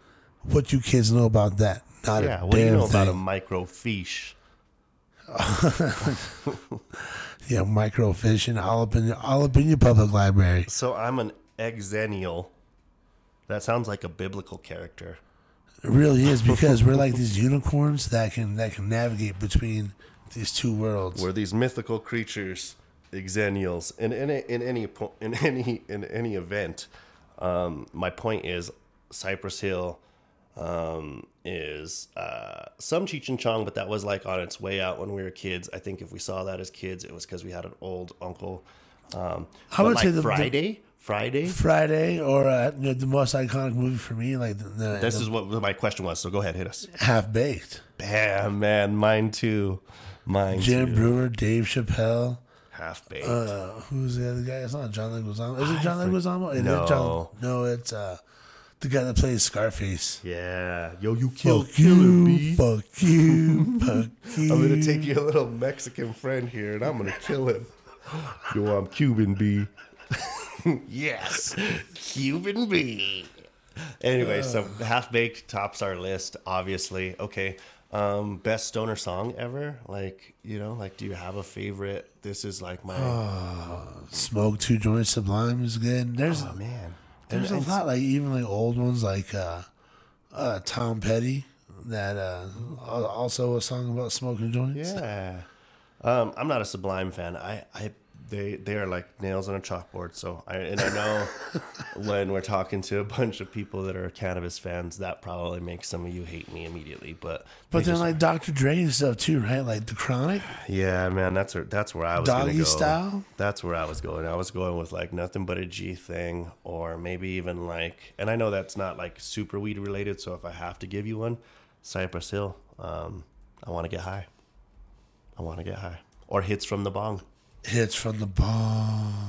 What you kids know about that? Not Yeah, a what do you damn know about a thing. microfiche? [laughs] yeah, up in all up in your public library. So I'm an exennial. That sounds like a biblical character. It really is because we're like [laughs] these unicorns that can that can navigate between these two worlds. We're these mythical creatures, exennials. In in, in any in [laughs] any in any event, um, my point is Cypress Hill um, is uh, some Cheech and Chong, but that was like on its way out when we were kids. I think if we saw that as kids, it was because we had an old uncle. Um, I would but say like the- the- Friday. Friday. Or uh, you know, the most iconic movie for me, like the, the, This is what my question was. So go ahead, hit us. Half Baked. Bam, man, mine too. Mine Jim too. Breuer, Dave Chappelle. Half baked. Uh, who's the other guy? It's not John Leguizamo. Is it John Leguizamo? It No. John, no, it's uh, the guy that plays Scarface. yeah, yo, you kill, Fuck killer you, B. fuck you, [laughs] fuck you. I'm gonna take your little Mexican friend here, and I'm gonna kill him. Yo, I'm Cuban B. [laughs] [laughs] yes, Cuban B. Anyway, so half baked tops our list. Obviously, okay. Um, best stoner song ever? Like, you know, like, do you have a favorite? This is like my Smoke Two Joints Sublime is good. There's oh man. there's a lot like even like old ones like uh, uh, Tom Petty that uh, al- also a song about smoking joints. Yeah. Um, I'm not a Sublime fan. I, I they they are like nails on a chalkboard. So I and I know [laughs] when we're talking to a bunch of people that are cannabis fans, that probably makes some of you hate me immediately. But But then like Dr. Dre and stuff too, right? Like the Chronic, yeah, man, that's where that's where I was Doggy go. Style. That's where I was going. I was going with like nothing but a G thing, or maybe even like, and I know that's not like super weed related. So if I have to give you one, Cypress Hill. Um, I want to get high. I want to get high, or hits from the bong. Hits from the bomb. [laughs]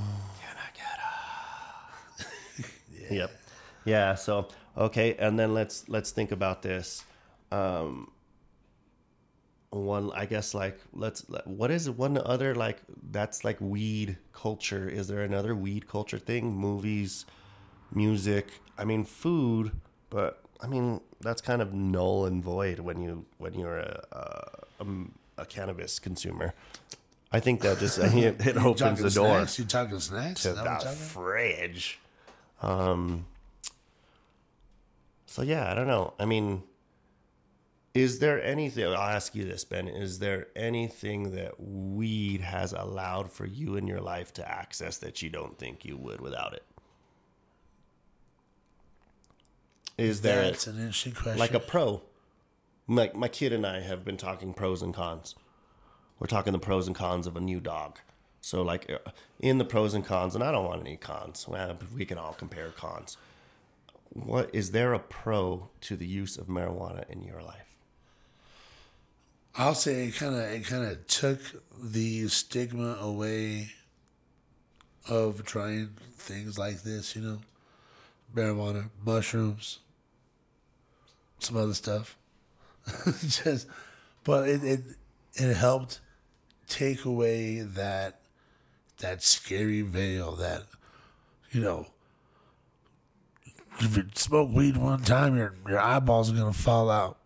Yep. Yeah. So okay, and then let's let's think about this. Um, one, I guess, like let's. What is one other like that's like weed culture? Is there another weed culture thing? Movies, music. I mean, food, but I mean that's kind of null and void when you when you're a a, a, a cannabis consumer. I think that just it, it opens the door snacks? You talking snacks? to that the talking? fridge. Um. So yeah, I don't know. I mean, Is there anything? I'll ask you this, Ben. Is there anything that weed has allowed for you in your life to access that you don't think you would without it? Is there That's an interesting question. like a pro? Like my kid and I have been talking pros and cons. We're talking the pros and cons of a new dog. So like uh, in the pros and cons, and I don't want any cons. Well, we can all compare cons. What is there a pro to the use of marijuana in your life? I'll say it kind of it kind of took the stigma away of trying things like this. You know, marijuana, mushrooms, some other stuff. [laughs] Just, but it, it it helped take away that that scary veil that you know. If you smoke weed one time, your your eyeballs are gonna fall out.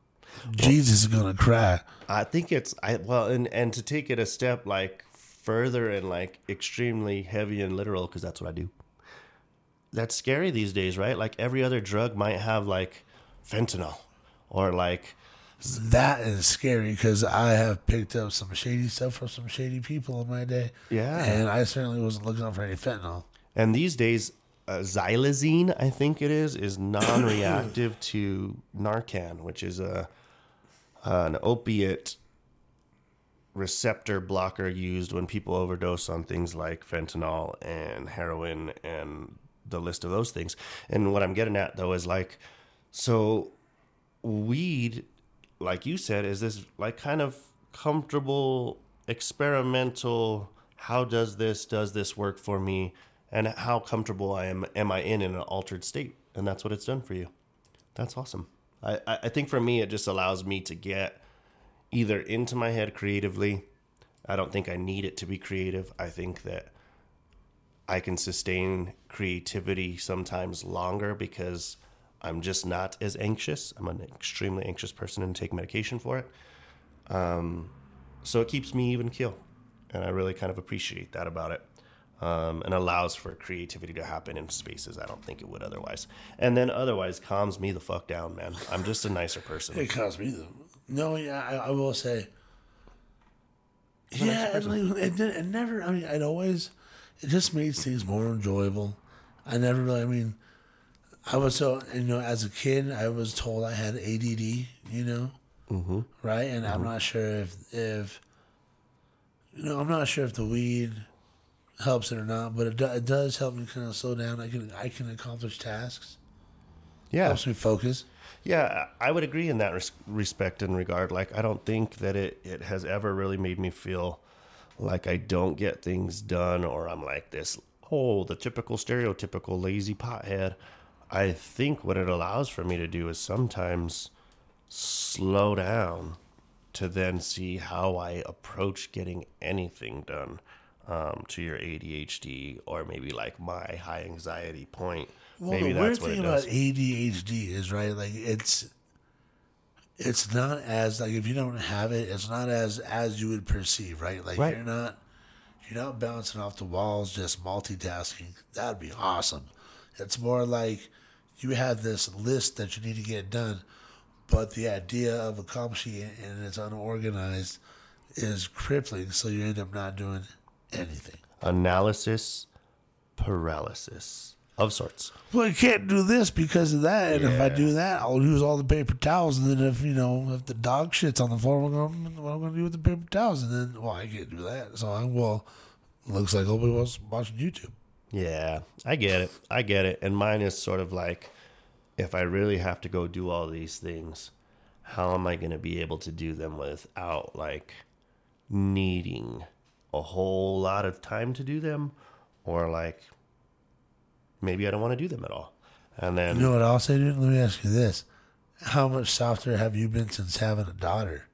Jesus is gonna cry. I think it's I well, and and to take it a step like further and like extremely heavy and literal because that's what I do. That's scary these days, right? Like every other drug might have like fentanyl or like That is scary because I have picked up some shady stuff from some shady people in my day. Yeah. And I certainly wasn't looking out for any fentanyl. And these days, uh, xylazine, I think it is, is non-reactive to Narcan, which is a an opiate receptor blocker used when people overdose on things like fentanyl and heroin and the list of those things. And what I'm getting at though is like, so weed, like you said, is this like kind of comfortable, experimental. How does this does this work for me, and how comfortable I am am I in in an altered state, and that's what it's done for you. That's awesome. I I think for me it just allows me to get either into my head creatively. I don't think I need it to be creative. I think that I can sustain creativity sometimes longer because I'm just not as anxious. I'm an extremely anxious person and take medication for it. Um, so it keeps me even keel. And I really kind of appreciate that about it. Um, and allows for creativity to happen in spaces I don't think it would otherwise. And then otherwise calms me the fuck down, man. I'm just a nicer person. It calms me the. No, yeah, I, I will say. Yeah, and like, it, it never. I mean, it always. It just made things more enjoyable. I never really. I mean, I was so you know as a kid I was told I had ADD. You know, mm-hmm. right? And I'm not sure if if. You know, I'm not sure if the weed helps it or not, but it, do, it does help me kind of slow down. I can I can accomplish tasks. Yeah. Helps me focus. Yeah, I would agree in that res- respect and regard. Like, I don't think that it, it has ever really made me feel like I don't get things done or I'm like this, oh, the typical stereotypical lazy pothead. I think what it allows for me to do is sometimes slow down to then see how I approach getting anything done um, to your ADHD or maybe like my high anxiety point. Well, maybe the weird that's what it thing about ADHD is right, like it's it's not as like if you don't have it, it's not as as you would perceive, right? Like Right. you're not you're not bouncing off the walls, just multitasking. That'd be awesome. It's more like you have this list that you need to get done, but the idea of accomplishing it and it's unorganized is crippling. So you end up not doing anything. analysis paralysis of sorts. Well, I can't do this because of that, and if I do that, I'll use all the paper towels. And then if you know if the dog shits on the floor, what am I going to do with the paper towels? And then well, I can't do that. So I'm well. Looks like nobody was watching YouTube. Yeah, I get it. I get it. And mine is sort of like if I really have to go do all these things, how am I going to be able to do them without like needing a whole lot of time to do them or like maybe I don't want to do them at all. And then You know what I'll say, dude? Let me ask you this: How much softer have you been since having a daughter?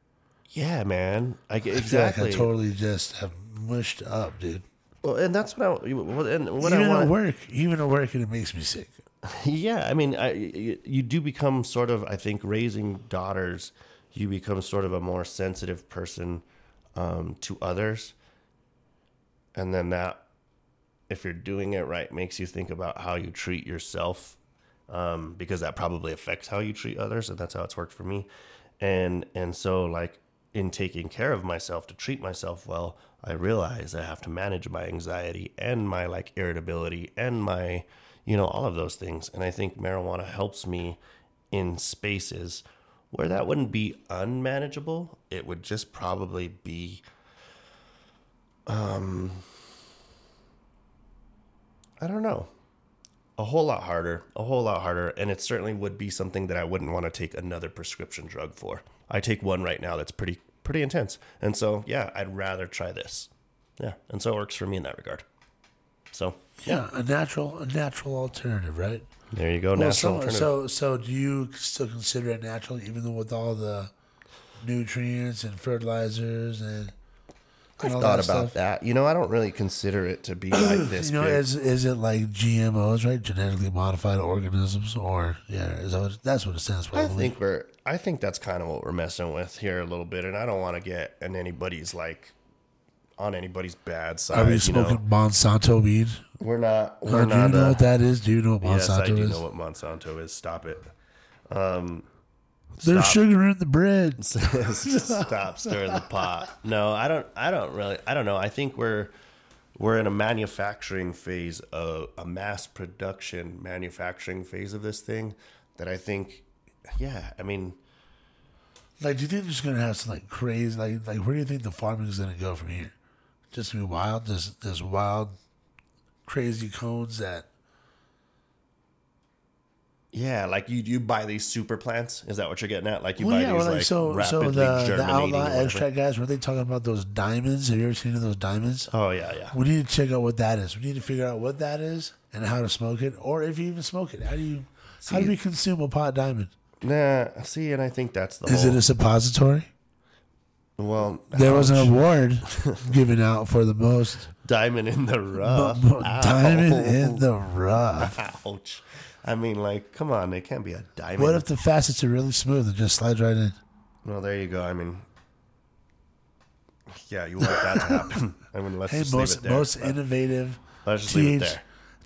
yeah, man. I get I like exactly. I totally just have mushed up, dude. Well, and that's what I well, and what even I want at work, even at work, and it makes me sick. [laughs] Yeah, I mean, I, you, you do become sort of, I think, raising daughters, you become sort of a more sensitive person um, to others. And then that, if you're doing it right, makes you think about how you treat yourself um, because that probably affects how you treat others. And that's how it's worked for me. and and so like in taking care of myself to treat myself well i realize i have to manage my anxiety and my like irritability and my you know all of those things. And i think marijuana helps me in spaces where that wouldn't be unmanageable. It would just probably be um i don't know a whole lot harder, a whole lot harder, and it certainly would be something that I wouldn't want to take another prescription drug for. I take one right now that's pretty pretty intense, and so yeah, I'd rather try this. Yeah, and so it works for me in that regard. So Yeah, a natural, a natural alternative, right? there you go, Well, natural so, alternative. so, so, do you still consider it natural, even though with all the nutrients and fertilizers and, I've thought that about stuff? that. You know, I don't really consider it to be like [clears throat] this. You know, big. is is it like GMOs, right? Genetically modified organisms, or yeah, is that what, that's what it stands for? I I think we're. I think that's kind of what we're messing with here a little bit, and I don't want to get in anybody's like on anybody's bad side. Are we you smoking know, Monsanto weed? we're not. We're do you not. know uh, what that is? Do you know what Monsanto yes, I do is? know what Monsanto is. Stop it. Um, There's stop. sugar in the bread. [laughs] Stop stirring the pot. No, I don't. I don't really. I don't know. I think we're we're in a manufacturing phase, of a mass production manufacturing phase of this thing. That I think, yeah. I mean, Like, do you think there's gonna have some like crazy, like, like where do you think the farming is gonna go from here? Just be wild. There's there's wild, crazy cones that. yeah. Like you, you buy these super plants. Is that what you're getting at? Like you Well, buy yeah, these well, like, so so the the outlaw extract guys were they talking about those diamonds? Have you ever seen those diamonds? Oh yeah, yeah. We need to check out what that is. We need to figure out what that is and how to smoke it, or if you even smoke it. How do you how do we consume a pot diamond? Nah. See, and I think that's the Is whole. it a suppository? well, There was an award [laughs] given out for the most diamond in the [laughs] rough. mo- diamond in the rough. Ouch. I mean, like, come on, it can't be a diamond. What if the facets are really smooth and just slides right in? Well, there you go. I mean, yeah, you want that to happen. [laughs] I mean, let's Hey, just leave most it there. most innovative. let's just leave it there.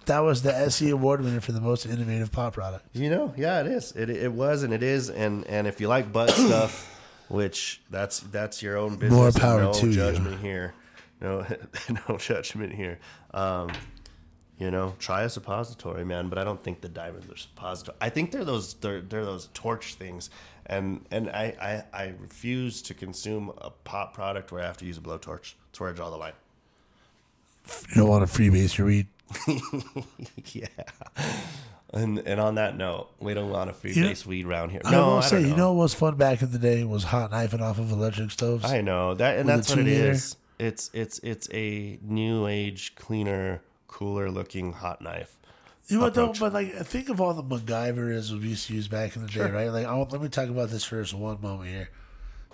That was the SE award winner for the most innovative pop product. You know, yeah, it is. It it was and it is. And and if you like butt [coughs] stuff, which that's that's your own business. More power no to you. judgment here. No, [laughs] no judgment here. Um, you know, try a suppository, man. But I don't think the diamonds are suppository. I think they're those they're, they're those torch things. And and I, I I refuse to consume a pop product where I have to use a blowtorch. That's where I draw the line. You don't want to freebase your weed. [laughs] yeah. And and on that note, we don't want a free know- base weed around here. I No, will I say, don't you know what was fun back in the day was hot knifing off of electric stoves. I know that, and that's what it is. It's it's it's a new age, cleaner, cooler looking hot knife. You know what though? But like, think of all the MacGyverisms we used to use back in the day, right? Like, I'll, let me talk about this first one moment here.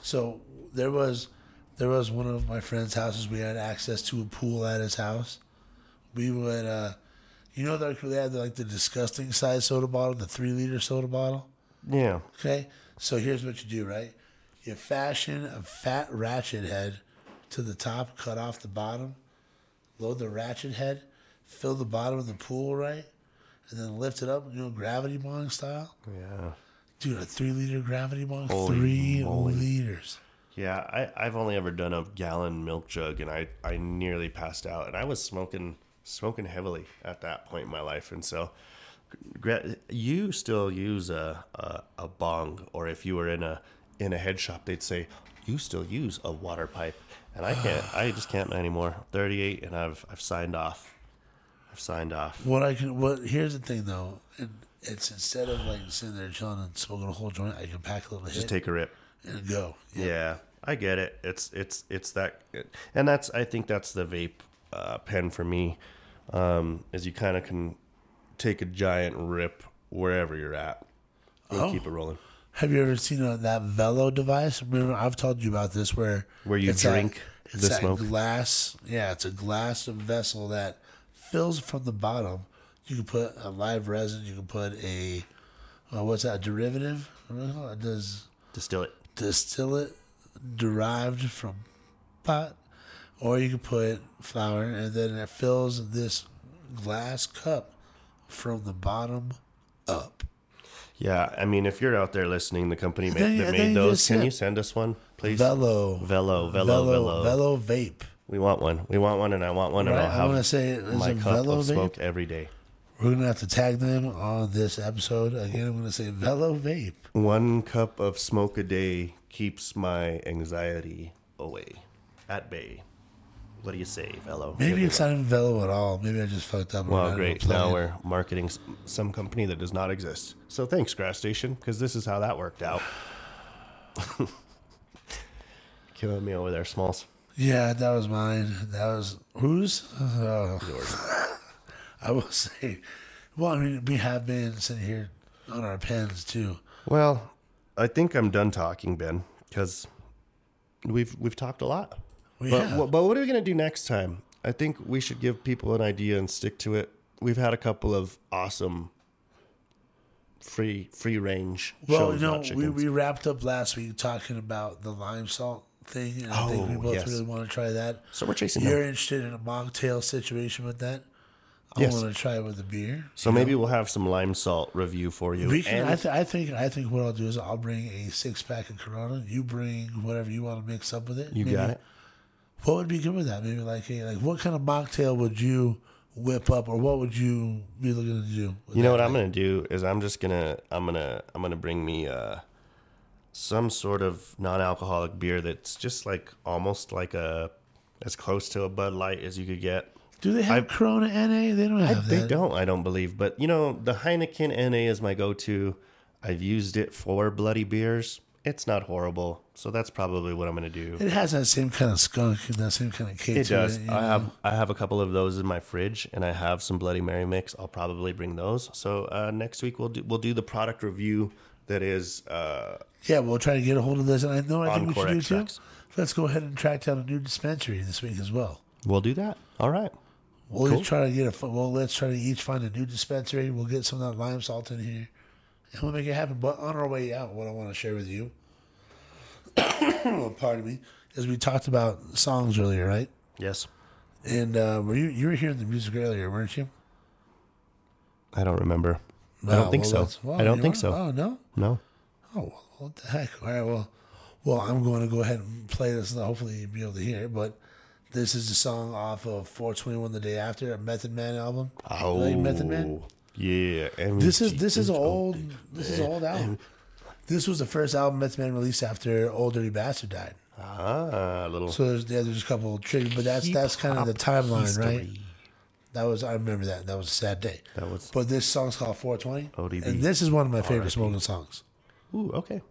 So there was, there was one of my friend's houses. We had access to a pool at his house. We would, uh, you know, like they had like the disgusting size soda bottle, the three liter soda bottle. Yeah, Okay, so here's what you do, right? You fashion a fat ratchet head to the top, cut off the bottom, load the ratchet head, fill the bottom of the pool, right? And then lift it up, you know, gravity bong style. yeah, Dude, a three liter gravity bong, Holy three moly. liters. yeah. I I've only ever done a gallon milk jug, and I I nearly passed out, and I was smoking smoking heavily at that point in my life, and so. You still use a, a a bong, or if you were in a in a head shop, they'd say you still use a water pipe, and I can't. I just can't anymore. Thirty eight, and I've I've signed off. I've signed off. What I can, what here's the thing though, and it's instead of like sitting there chilling and smoking a whole joint, I can pack a little Just hit take a rip. and go. Yeah, I get it. It's it's it's that, and that's I think that's the vape uh, pen for me. Um, is you kind of can take a giant rip wherever you're at and Oh. keep it rolling. Have you ever seen uh, that Velo device? Remember, I've told you about this where Where you it's that- drink it's the that smoke? glass. Yeah, it's a glass vessel that fills from the bottom. You can put a live resin. You can put a uh, what's that? A derivative? What do they it? Distill it. derived from pot, or you can put flour, and then it fills this glass cup from the bottom up. Yeah, I mean, if you're out there listening, the company ma- that made those, can you send us one, please? Velo. Velo, Velo, Velo, Velo. Vape. We want one. We want one, and I want one, and Right, I'll I have wanna say it's my a cup Velo of vape. smoke every day. We're gonna have to tag them on this episode. Again, I'm gonna say Velo vape. One cup of smoke a day keeps my anxiety away, at bay. What do you say, Velo? Maybe it's not even Velo at all. Maybe I just fucked up. Well, great. Now we're marketing s- some company that does not exist. So thanks, Grass Station, because this is how that worked out. [laughs] Killing me over there, Smalls. Yeah, that was mine. That was whose? Oh. [laughs] I will say. Well, I mean, we have been sitting here on our pens too. Well, I think I'm done talking, Ben, because we've we've talked a lot. We but, have. but what are we gonna do next time? I think we should give people an idea and stick to it. We've had a couple of awesome free free range Well, shows. you know, we, we wrapped up last week talking about the lime salt thing, and I think oh, we Oh, both yes. really want to try that. so we're chasing. You're them. interested in a mocktail situation with that? I Yes. want to try it with a beer. So maybe we'll have some lime salt review for you. We can, I, th- I think I think what I'll do is I'll bring a six pack of Corona. You bring whatever you want to mix up with it. you Maybe- got it. What would be good with that? Maybe like a, like what kind of mocktail would you whip up, or what would you be looking to do? You know what I'm gonna do is I'm just gonna I'm gonna I'm gonna bring me uh some sort of non-alcoholic beer that's just like almost like a as close to a Bud Light as you could get. Do they have I've- Corona NA? They don't have They that. don't, I don't believe, but you know the Heineken NA is my go-to. I've used it for bloody beers. It's not horrible, so that's probably what I'm gonna do. It has that same kind of skunk and that same kind of cake. It to does. It, I know? have I have a couple of those in my fridge, and I have some Bloody Mary mix. I'll probably bring those. So uh, next week we'll do we'll do the product review that is uh, Yeah, we'll try to get a hold of this, and I know I think we should do extracts. too. Let's go ahead and track down a new dispensary this week as well. We'll do that. All right. We'll Cool. try to get a well. Let's try to each find a new dispensary. We'll get some of that lime salt in here, and we'll make it happen. But on our way out, what I want to share with you, [coughs] pardon me, is we talked about songs earlier, right? Yes. And uh, were you you were hearing the music earlier, weren't you? I don't remember. I Oh, don't think well, so. well, I don't think so. Oh no. No. Oh, what the heck? All right, well, well, I'm going to go ahead and play this, and hopefully you'll be able to hear it. But this is the song off of 421 the day after, a Method Man album. Oh. Method Man? Yeah. This is this is an old this is an old album. This was the first album Method Man released after Ol' Dirty Bastard died. Ah, a little. So there's yeah, there's a couple of trivia, but that's that's kind of the timeline, right? That was I remember that. That was a sad day. That was. But this song's called 420, ODB. and this is one of my favorite RIP. smoking songs. Ooh. Okay.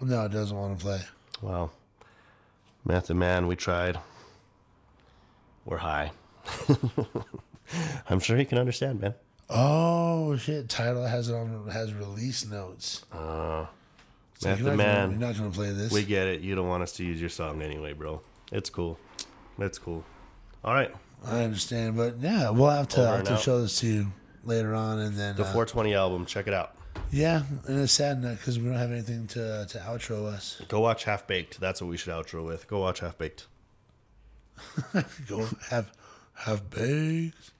No, it doesn't want to play. Wow. Method Man, we tried. We're high. [laughs] I'm sure he can understand, man. Oh shit! Title has it on has release notes. Uh, So Method you're not gonna- Man. you're not gonna play this. We get it. You don't want us to use your song anyway, bro. It's cool. That's cool. All right. I understand, but yeah, we'll have to, have to show this to you later on, and then The uh, 420 album. Check it out. Yeah, and it's sad because we don't have anything to to outro us. Go watch Half Baked. That's what we should outro with. Go watch Half Baked. [laughs] Go have have baked.